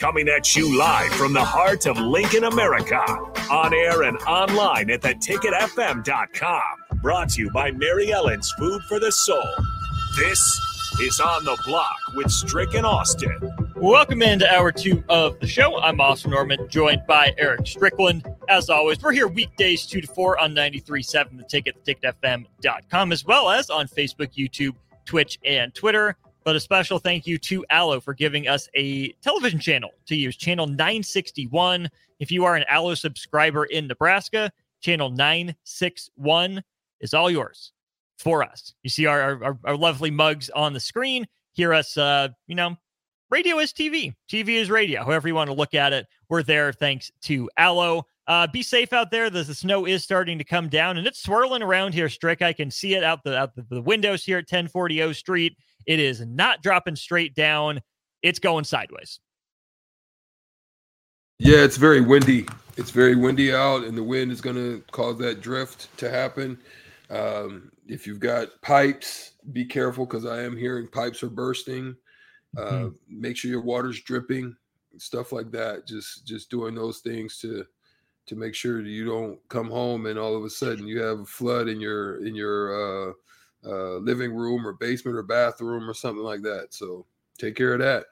Coming at you live from the heart of Lincoln, America, on air and online at theticketfm.com. Brought to you by Mary Ellen's Food for the Soul. This is On the Block with Strick and Austin. Welcome into hour two of the show. I'm Austin Norman, joined by Eric Strickland. As always, we're here weekdays 2 to 4 on 93.7 The Ticket, theticketfm.com, as well as on Facebook, YouTube, Twitch, and Twitter. But a special thank you to Allo for giving us a television channel to use, channel 961. If you are an Allo subscriber in Nebraska, channel 961 is all yours for us. You see our, our, our lovely mugs on the screen. Hear us, uh, you know, radio is TV. TV is radio. However you want to look at it, we're there thanks to Allo. Uh, be safe out there. The, the snow is starting to come down and it's swirling around here, Strick. I can see it out the out the, the windows here at 1040 O Street. It is not dropping straight down. It's going sideways. Yeah, it's very windy. It's very windy out, and the wind is going to cause that drift to happen. Um, if you've got pipes, be careful because I am hearing pipes are bursting. Uh, mm-hmm. Make sure your water's dripping, stuff like that. Just just doing those things to to make sure that you don't come home and all of a sudden you have a flood in your in your uh, uh, living room or basement or bathroom or something like that. So take care of that.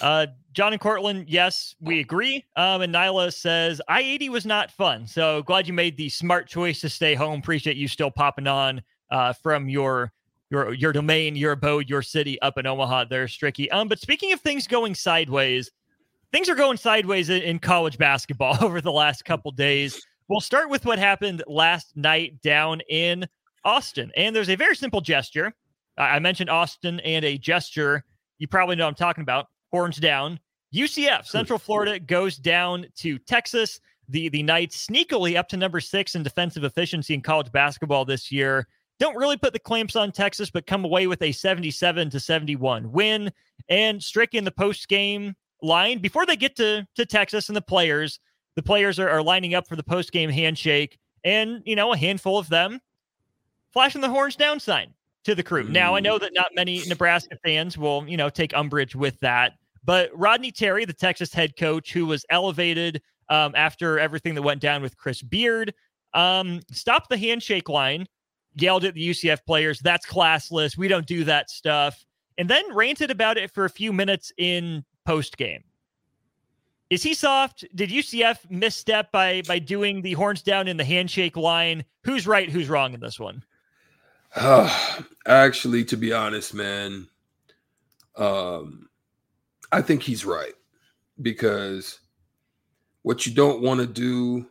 Uh, John and Cortland, yes, we agree. Um, and Nyla says I 80 was not fun. So glad you made the smart choice to stay home. Appreciate you still popping on uh, from your your your domain, your abode, your city up in Omaha. There, Stricky. Um, but speaking of things going sideways, things are going sideways in, in college basketball over the last couple days. We'll start with what happened last night down in Austin. And there's a very simple gesture. I mentioned Austin and a gesture. You probably know I'm talking about. Horns down. UCF, Central Florida, goes down to Texas. The the Knights sneakily up to number six in defensive efficiency in college basketball this year. Don't really put the clamps on Texas, but come away with a 77 to 71 win. And Strick in the post game line before they get to to Texas and the players. The players are, are lining up for the post game handshake, and you know a handful of them flashing the horns down sign to the crew. Now, I know that not many Nebraska fans will, you know, take umbrage with that, but Rodney Terry, the Texas head coach, who was elevated um, after everything that went down with Chris Beard, um, stopped the handshake line, yelled at the UCF players, "That's classless. We don't do that stuff," and then ranted about it for a few minutes in post game. Is he soft? Did UCF misstep by by doing the horns down in the handshake line? Who's right? Who's wrong in this one? Uh, actually, to be honest, man, um, I think he's right because what you don't want to do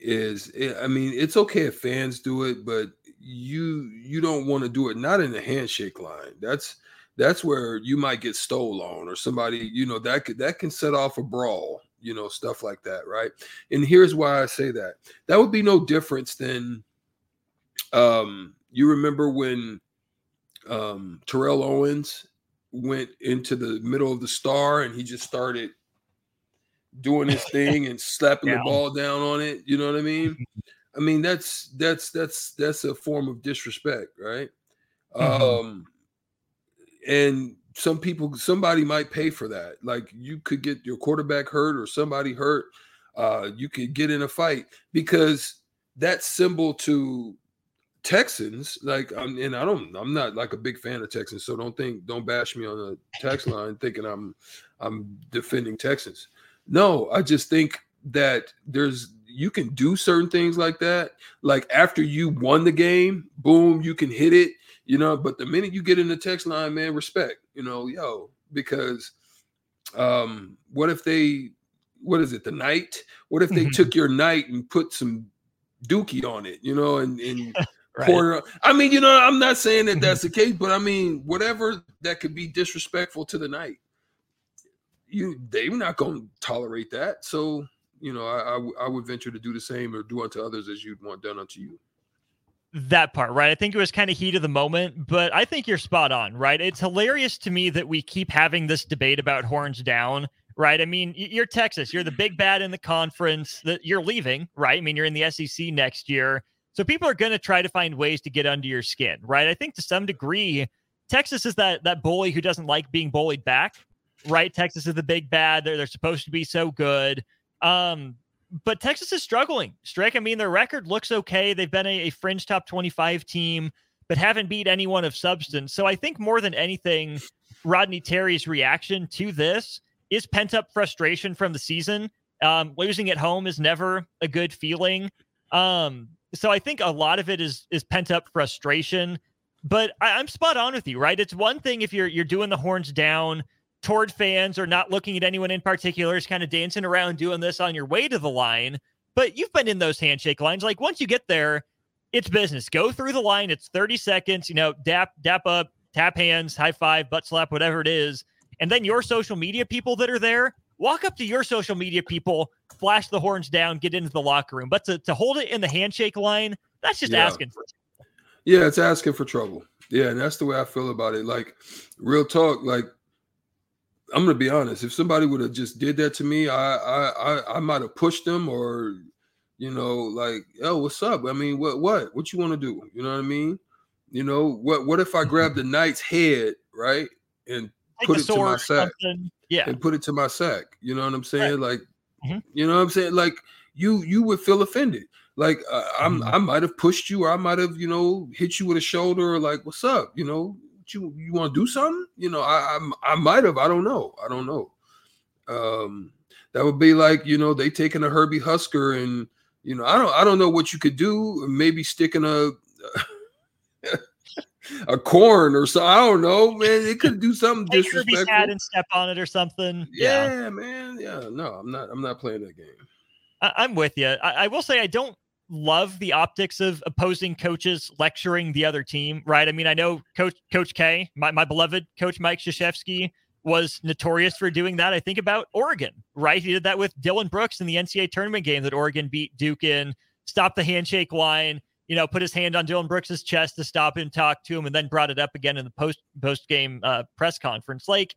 is, eh, I mean, it's okay if fans do it, but you you don't want to do it not in the handshake line. That's that's where you might get stolen or somebody, you know, that could that can set off a brawl, you know, stuff like that, right? And here's why I say that. That would be no difference than um you remember when um, Terrell Owens went into the middle of the star and he just started doing his thing and slapping the ball down on it. You know what I mean? I mean that's that's that's that's a form of disrespect, right? Mm-hmm. Um, and some people, somebody might pay for that. Like you could get your quarterback hurt or somebody hurt. Uh, you could get in a fight because that symbol to Texans, like, I'm, and I don't, I'm not like a big fan of Texans, so don't think, don't bash me on the text line thinking I'm, I'm defending Texans. No, I just think that there's, you can do certain things like that. Like after you won the game, boom, you can hit it, you know. But the minute you get in the text line, man, respect, you know, yo, because, um, what if they, what is it, the knight? What if they mm-hmm. took your knight and put some dookie on it, you know, and and Right. I mean, you know, I'm not saying that that's the case, but I mean, whatever that could be disrespectful to the knight, you they're not going to tolerate that. So you know, I, I, I would venture to do the same or do unto others as you'd want done unto you. That part, right? I think it was kind of heat of the moment, but I think you're spot on, right? It's hilarious to me that we keep having this debate about horns down, right? I mean, you're Texas, you're the big bad in the conference that you're leaving, right? I mean, you're in the SEC next year. So people are going to try to find ways to get under your skin, right? I think to some degree, Texas is that that bully who doesn't like being bullied back, right? Texas is the big bad. They're they're supposed to be so good. Um, but Texas is struggling. Strick. I mean, their record looks okay. They've been a, a fringe top 25 team, but haven't beat anyone of substance. So I think more than anything, Rodney Terry's reaction to this is pent up frustration from the season. Um, losing at home is never a good feeling. Um, so I think a lot of it is is pent up frustration. But I, I'm spot on with you, right? It's one thing if you're you're doing the horns down toward fans or not looking at anyone in particular, is kind of dancing around doing this on your way to the line. But you've been in those handshake lines. Like once you get there, it's business. Go through the line. It's 30 seconds, you know, dap, dap up, tap hands, high five, butt slap, whatever it is. And then your social media people that are there, walk up to your social media people, flash the horns down, get into the locker room. But to, to hold it in the handshake line, that's just yeah. asking for Yeah, it's asking for trouble. Yeah, and that's the way I feel about it. Like real talk, like I'm gonna be honest. If somebody would have just did that to me, I I I, I might have pushed them or you know, like, oh, what's up? I mean, what what what you want to do? You know what I mean? You know, what what if I grab the knight's head, right? And put it to my sack. Yeah. And put it to my sack. You know what I'm saying? Right. Like, mm-hmm. you know what I'm saying? Like you you would feel offended. Like uh, I'm mm-hmm. I might have pushed you or I might have, you know, hit you with a shoulder or like, what's up? You know, you you want to do something? You know, I I, I might have. I don't know. I don't know. Um, that would be like you know they taking a Herbie Husker and you know I don't I don't know what you could do. Maybe sticking a a corn or so. I don't know, man. It could do something disrespectful. Hat and step on it or something. Yeah, yeah, man. Yeah, no, I'm not. I'm not playing that game. I, am with you. I, I will say I don't love the optics of opposing coaches lecturing the other team, right? I mean, I know Coach Coach K, my, my beloved Coach Mike Krzyzewski, was notorious for doing that. I think about Oregon, right? He did that with Dillon Brooks in the NCAA tournament game that Oregon beat Duke in, stopped the handshake line, you know, put his hand on Dillon Brooks's chest to stop him, talk to him, and then brought it up again in the post post game uh, press conference. Like,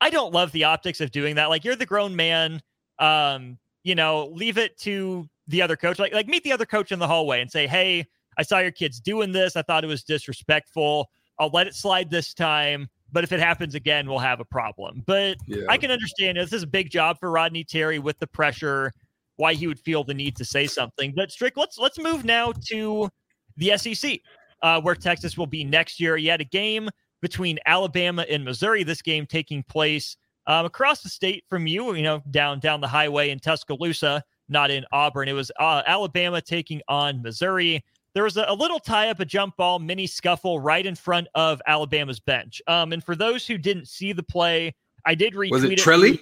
I don't love the optics of doing that. Like, you're the grown man. Um, you know, leave it to the other coach. Like, like meet the other coach in the hallway and say, "Hey, I saw your kids doing this. I thought it was disrespectful. I'll let it slide this time." But if it happens again, we'll have a problem. But yeah. I can understand this is a big job for Rodney Terry with the pressure, why he would feel the need to say something. But Strick, let's let's move now to the SEC, uh, where Texas will be next year. He had a game between Alabama and Missouri. This game taking place um, across the state from you, you know, down down the highway in Tuscaloosa not in Auburn. It was uh, Alabama taking on Missouri. There was a, a, little tie up, a jump ball, mini scuffle right in front of Alabama's bench. Um, and for those who didn't see the play, I did retweet was it. Trelly?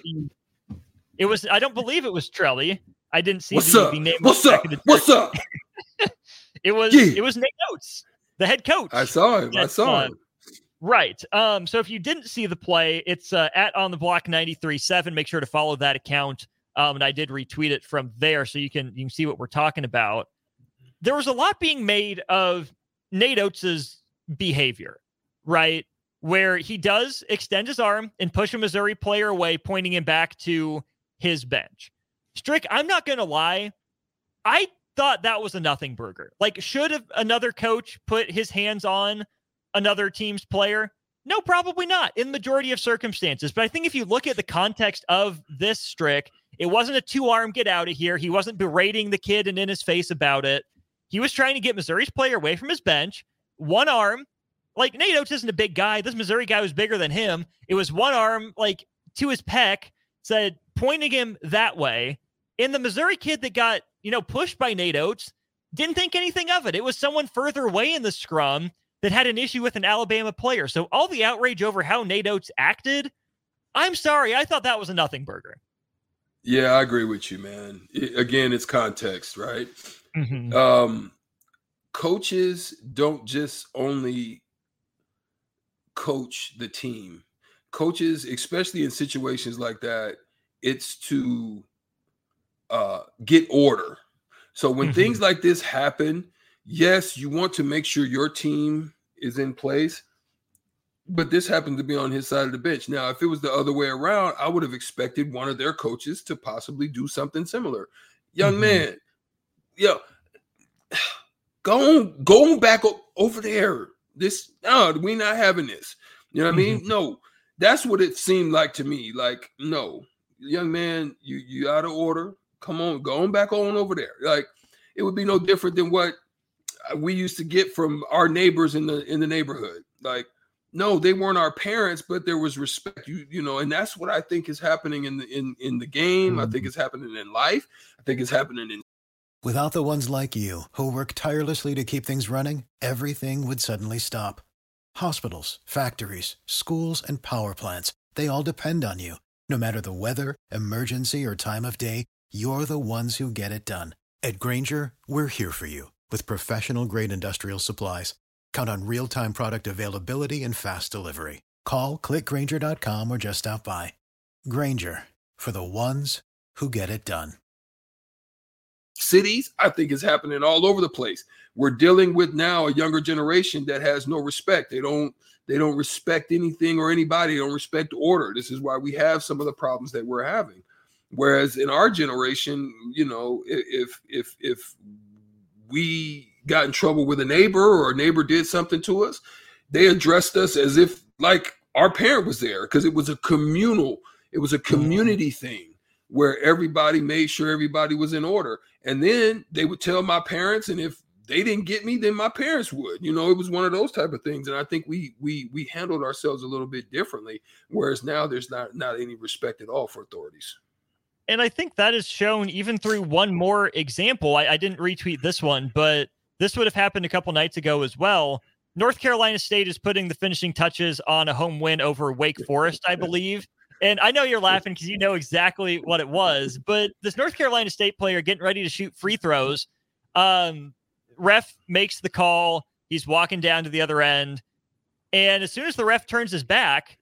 It was. I don't believe it was Trelly. I didn't see What's the, up? the name. What's up? What's up? it was. Yeah. It was Nate Oats, the head coach. I saw him. I saw uh, him. Right. Um, so if you didn't see the play, it's uh, at on the block 93.7. Make sure to follow that account. Um, and I did retweet it from there, so you can you can see what we're talking about. There was a lot being made of Nate Oats's behavior, right? Where he does extend his arm and push a Missouri player away, pointing him back to his bench. Strick, I'm not gonna lie, I thought that was a nothing burger. Like, should have another coach put his hands on another team's player? No, probably not in majority of circumstances. But I think if you look at the context of this Strick, it wasn't a two arm get out of here. He wasn't berating the kid and in his face about it. He was trying to get Missouri's player away from his bench. One arm, like Nate Oats isn't a big guy. This Missouri guy was bigger than him. It was one arm, like to his pec, said pointing him that way. And the Missouri kid that got, you know, pushed by Nate Oats didn't think anything of it. It was someone further away in the scrum that had an issue with an Alabama player. So all the outrage over how Nate Oats acted, I'm sorry, I thought that was a nothing burger. Yeah, I agree with you, man. It, again, it's context, right? Mm-hmm. Um, coaches don't just only coach the team. Coaches, especially in situations like that, it's to uh, get order. So when Mhm. things like this happen, yes, you want to make sure your team is in place. But this happened to be on his side of the bench. Now, if it was the other way around, I would have expected one of their coaches to possibly do something similar. Young Mhm. man, yo, go on, go on back o- over there. This no, we not having this. You know what I mean? No, that's what it seemed like to me. Like, no, young man, you you out of order. Come on, go on back on over there. Like, it would be no different than what we used to get from our neighbors in the in the neighborhood. Like, no, they weren't our parents, but there was respect. You you know, and that's what I think is happening in the in in the game. I think mm-hmm. it's happening in life. I think it's happening in Without the ones like you, who work tirelessly to keep things running, everything would suddenly stop. Hospitals, factories, schools, and power plants, they all depend on you. No matter the weather, emergency, or time of day, you're the ones who get it done. At Grainger, we're here for you with professional grade industrial supplies. Count on real time product availability and fast delivery. Call clickgrainger.com or just stop by. Grainger for the ones who get it done. cities, I think is happening all over the place. We're dealing with now a younger generation that has no respect. They don't they don't respect anything or anybody. They don't respect order. This is why we have some of the problems that we're having. Whereas in our generation, you know, if if if we got in trouble with a neighbor or a neighbor did something to us, they addressed us as if like our parent was there because it was a communal, it was a mm-hmm. community thing where everybody made sure everybody was in order. And then they would tell my parents, and if they didn't get me, then my parents would. You know, it was one of those type of things. And I think we we we handled ourselves a little bit differently. Whereas now there's not not any respect at all for authorities. And I think that is shown even through one more example. I, I didn't retweet this one, but this would have happened a couple nights ago as well. North Carolina State is putting the finishing touches on a home win over Wake Forest, I believe. And I know you're laughing because you know exactly what it was, but this North Carolina State player getting ready to shoot free throws, um, ref makes the call. He's walking down to the other end. And as soon as the ref turns his back,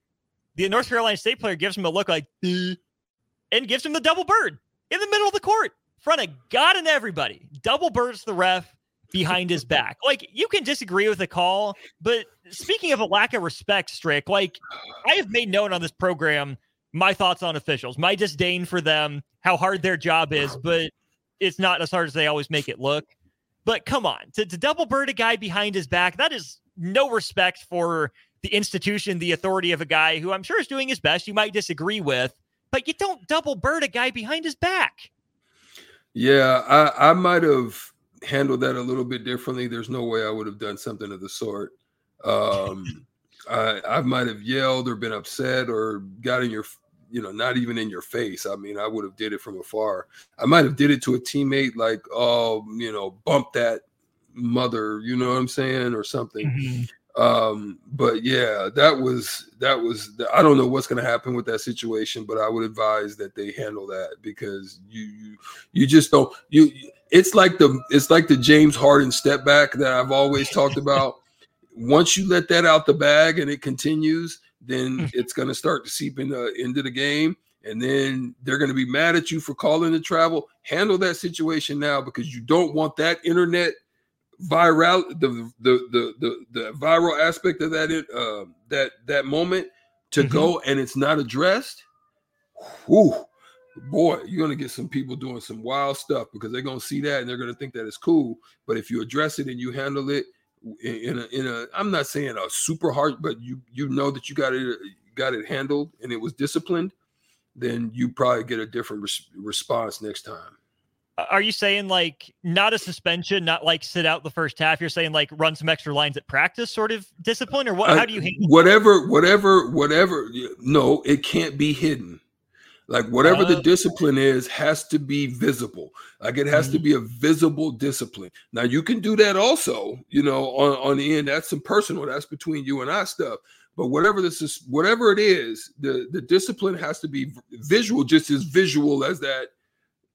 the North Carolina State player gives him a look like, "Uh," and gives him the double bird in the middle of the court, in front of God and everybody. Double birds the ref behind his back. Like you can disagree with the call, but speaking of a lack of respect, Strick, like I have made known on this program my thoughts on officials, my disdain for them, how hard their job is, but it's not as hard as they always make it look. But come on, to, to double bird a guy behind his back, that is no respect for the institution, the authority of a guy who I'm sure is doing his best. You might disagree with, but you don't double bird a guy behind his back. Yeah, I, I might have handled that a little bit differently. There's no way I would have done something of the sort. Um, I, I might have yelled or been upset or got in your, you know, not even in your face. I mean, I would have did it from afar. I might have did it to a teammate, like, oh, you know, bump that mother, you know what I'm saying, or something. Um, but yeah, that was that was. I don't know what's going to happen with that situation, but I would advise that they handle that because you you you just don't you. It's like the it's like the James Harden step back that I've always talked about. Once you let that out the bag and it continues, then it's going to start to seep into into the game, and then they're going to be mad at you for calling the travel. Handle that situation now because you don't want that internet viral the the the the, the viral aspect of that uh, that that moment to Mhm. go and it's not addressed. Whew, boy, you're gonna get some people doing some wild stuff because they're gonna see that and they're gonna think that it's cool. But if you address it and you handle it in, a in a, I'm not saying a super hard, but you you know that you got it got it handled and it was disciplined, then you probably get a different res- response next time. Are you saying like not a suspension, not like sit out the first half? You're saying like run some extra lines at practice, sort of discipline, or what? How do you handle? whatever whatever whatever no it can't be hidden like whatever the Oh. discipline is has to be visible like it has Mm. to be a visible discipline now you can do that also you know on, on the end that's some personal that's between you and i stuff but whatever this is whatever it is the the discipline has to be visual just as visual as that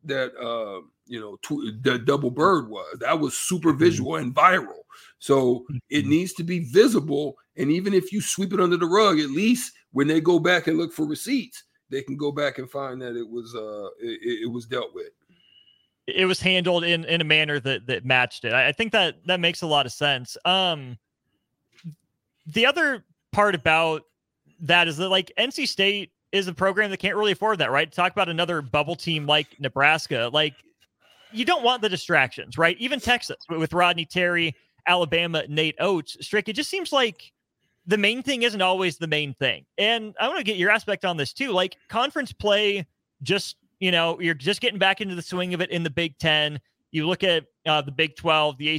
that uh you know tw- the double bird was that was super visual and viral so it Mhm. needs to be visible and even if you sweep it under the rug at least when they go back and look for receipts they can go back and find that it was uh it, it- was dealt with it was handled in in a manner that that matched it. I, think that that makes a lot of sense. Um, the other part about that is that like NC State is a program that can't really afford that, right? Talk about another bubble team like Nebraska. Like you don't want the distractions, right? Even Texas with Rodney Terry, Alabama, Nate Oats, Strick. It just seems like the main thing isn't always the main thing. And I want to get your aspect on this too. Like conference play, just you know, you're just getting back into the swing of it in the Big Ten. You look at uh, the Big 12, the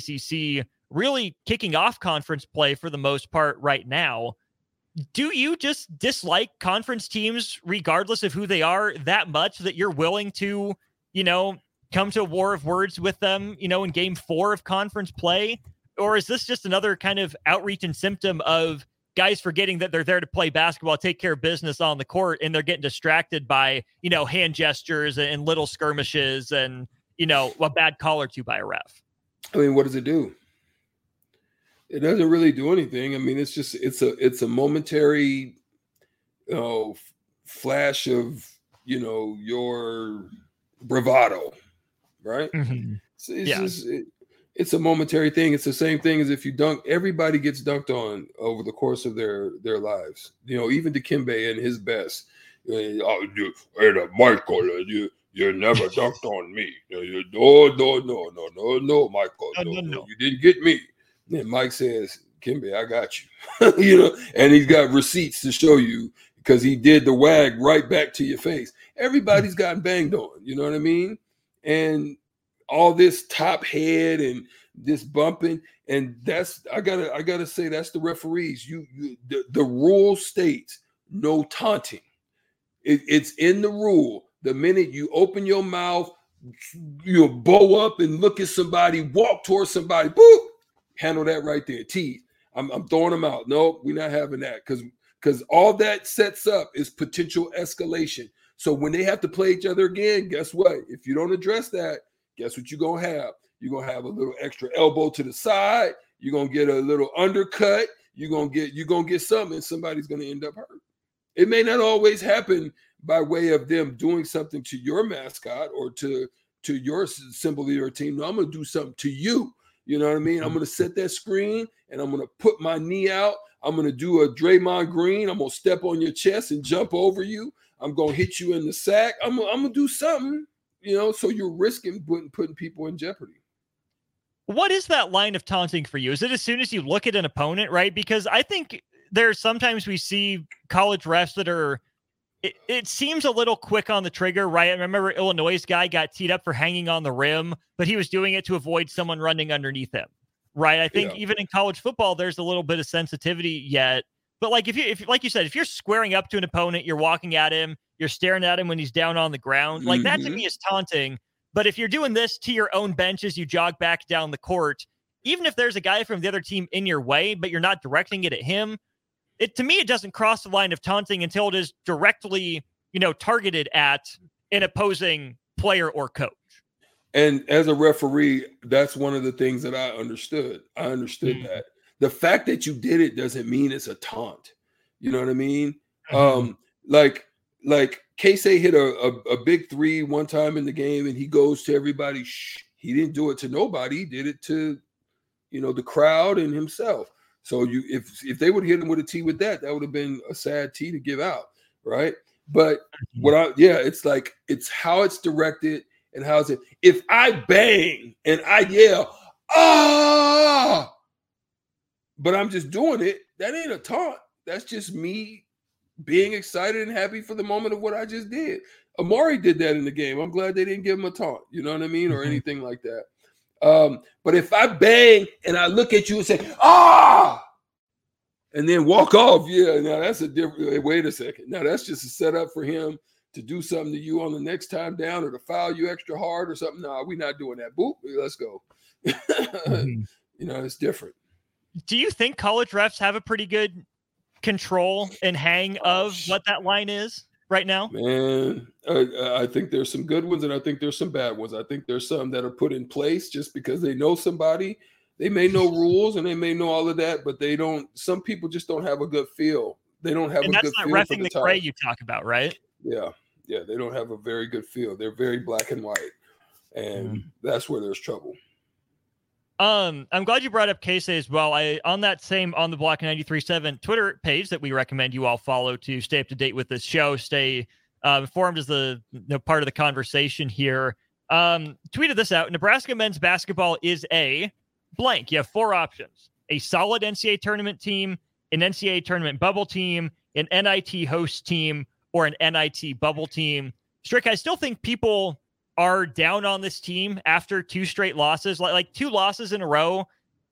ACC, really kicking off conference play for the most part right now. Do you just dislike conference teams, regardless of who they are, that much that you're willing to, you know, come to a war of words with them, you know, in game four of conference play? Or is this just another kind of outreach and symptom of guys forgetting that they're there to play basketball, take care of business on the court, and they're getting distracted by, you know, hand gestures and little skirmishes and, you know, a bad call or two by a ref? I mean, what does it do? it doesn't really do anything. I mean, it's just it's a it's a momentary, you know, flash of you know your bravado, right? Mm-hmm. It's, it's yeah. just it, it's a momentary thing. It's the same thing as if you dunk. Everybody gets dunked on over the course of their their lives. You know, even Dikembe in his best. Oh, you, Michael, uh, you you never dunked on me. No, no, no, no, no, no, Michael. No, no, no. You didn't get me. And Mike says, Kimby, I got you. you know, and he's got receipts to show you because he did the wag right back to your face. Everybody's gotten banged on, you know what I mean? And all this top head and this bumping, and that's I gotta I gotta say that's the referees. You, you the, the rule states no taunting. It, it's in the rule. The minute you open your mouth, you bow up and look at somebody, walk towards somebody, boop, handle that right there. T, I'm, I'm throwing them out. No, we're not having that because because all that sets up is potential escalation. So when they have to play each other again, guess what? If you don't address that, guess what you're gonna have? You're gonna have a little extra elbow to the side. You're gonna get a little undercut. You're gonna get you're gonna get something, and somebody's gonna end up hurt. It may not always happen by way of them doing something to your mascot or to to your symbol of your team. No, I'm gonna do something to you you know what I mean? I'm gonna set that screen and I'm gonna put my knee out. I'm gonna do a Draymond Green. I'm gonna step on your chest and jump over you. I'm gonna hit you in the sack. I'm, I'm gonna do something, you know. So you're risking putting putting people in jeopardy. What is that line of taunting for you? Is it as soon as you look at an opponent, right? Because I think there's sometimes we see college refs that are it, it seems a little quick on the trigger, right? I remember Illinois' guy got teed up for hanging on the rim, but he was doing it to avoid someone running underneath him, right? I think yeah. even in college football, there's a little bit of sensitivity yet. But like if you if like you said, if you're squaring up to an opponent, you're walking at him, you're staring at him when he's down on the ground, like mm-hmm. that to mm-hmm. me is taunting. But if you're doing this to your own bench as you jog back down the court, even if there's a guy from the other team in your way, but you're not directing it at him, it to me it doesn't cross the line of taunting until it is directly you know targeted at an opposing player or coach and as a referee that's one of the things that i understood i understood mm-hmm. that the fact that you did it doesn't mean it's a taunt you know what i mean mm-hmm. um like like Keisei hit a, a, a, big three one time in the game and he goes to everybody shh he didn't do it to nobody he did it to you know the crowd and himself so you if if they would hit him with a T with that, that would have been a sad T to give out, right? But mm-hmm. what I yeah, it's like it's how it's directed and how's it. If I bang and I yell, ah, but I'm just doing it, that ain't a taunt. That's just me being excited and happy for the moment of what I just did. Amari did that in the game. I'm glad they didn't give him a taunt, you know what I mean, or mm-hmm. anything like that. Um, but if I bang and I look at you and say, ah, and then walk off, yeah, now that's a different wait a second. Now that's just a setup for him to do something to you on the next time down or to foul you extra hard or something. No, we're not doing that. Boop, let's go. mm-hmm. You know, it's different. Do you think college refs have a pretty good control and hang oh, of what that line is? right now? Man, I, I, think there's some good ones and I think there's some bad ones. I think there's some that are put in place just because they know somebody. They may know rules and they may know all of that, but they don't. Some people just don't have a good feel. They don't have and a good feel. That's not refing the, the gray you talk about, right? Yeah, yeah. They don't have a very good feel. They're very black and white. and Mm. that's where there's trouble. Um, I'm glad you brought up Keisei as well. I on that same on the block 93.7 Twitter page that we recommend you all follow to stay up to date with this show, stay uh, informed as the you know, part of the conversation here. Um, tweeted this out: Nebraska men's basketball is a blank. You have four options: a solid NCAA tournament team, an NCAA tournament bubble team, an NIT host team, or an NIT bubble team. Strick, I still think people are down on this team after two straight losses. Like, like two losses in a row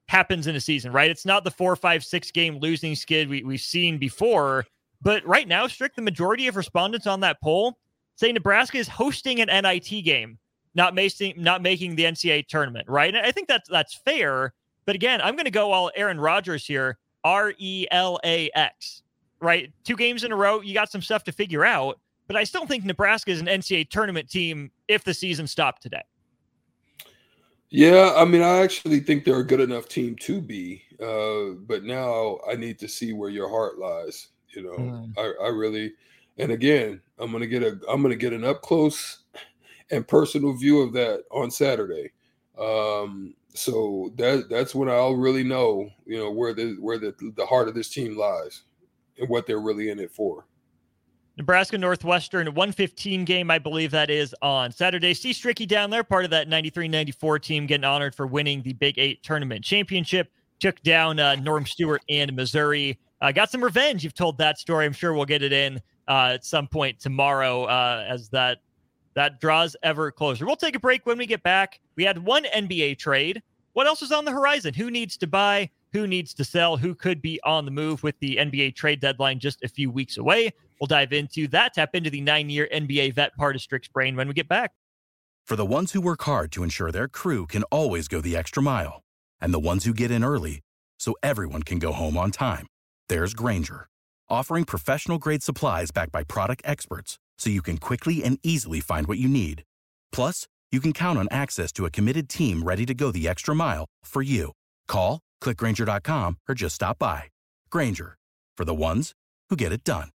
happens in a season, right? It's not the four, five, six game losing skid we, we've seen before. But right now, Strick, the majority of respondents on that poll say Nebraska is hosting an NIT game, not making not making the NCAA tournament, right? And I think that's that's fair. But again, I'm going to go all Aaron Rodgers here. R E L A X, right? Two games in a row. You got some stuff to figure out. But I still think Nebraska is an NCAA tournament team if the season stopped today. Yeah, I mean, I actually think they're a good enough team to be. Uh, but now I need to see where your heart lies. You know, Mm. I, I really, and again, I'm gonna get a, I'm gonna get an up close and personal view of that on Saturday. Um, so that that's when I'll really know, you know, where the where the the heart of this team lies and what they're really in it for. Nebraska Northwestern 115 game, I believe that is on Saturday. See Stricky down there, part of that 93 94 team, getting honored for winning the Big Eight tournament championship. Took down uh, Norm Stewart and Missouri. Uh, got some revenge. You've told that story. I'm sure we'll get it in uh, at some point tomorrow uh, as that that draws ever closer. We'll take a break when we get back. We had one NBA trade. What else is on the horizon? Who needs to buy? Who needs to sell? Who could be on the move with the NBA trade deadline just a few weeks away? We'll dive into that, tap into the nine year NBA vet part of Strick's brain when we get back. For the ones who work hard to ensure their crew can always go the extra mile, and the ones who get in early so everyone can go home on time, there's Grainger, offering professional grade supplies backed by product experts so you can quickly and easily find what you need. Plus, you can count on access to a committed team ready to go the extra mile for you. Call, clickgrainger.com, or just stop by. Grainger, for the ones who get it done.